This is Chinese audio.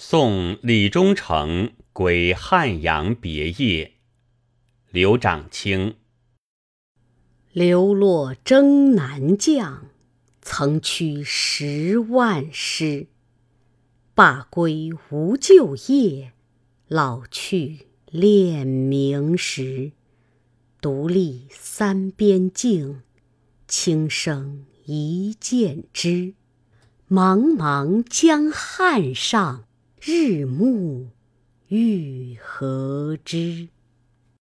送李忠诚归汉阳别业。刘长卿。流落征南将，曾驱十万师。罢归无旧业，老去恋明时。独立三边静，轻声一剑知。茫茫江汉上，日暮欲何之？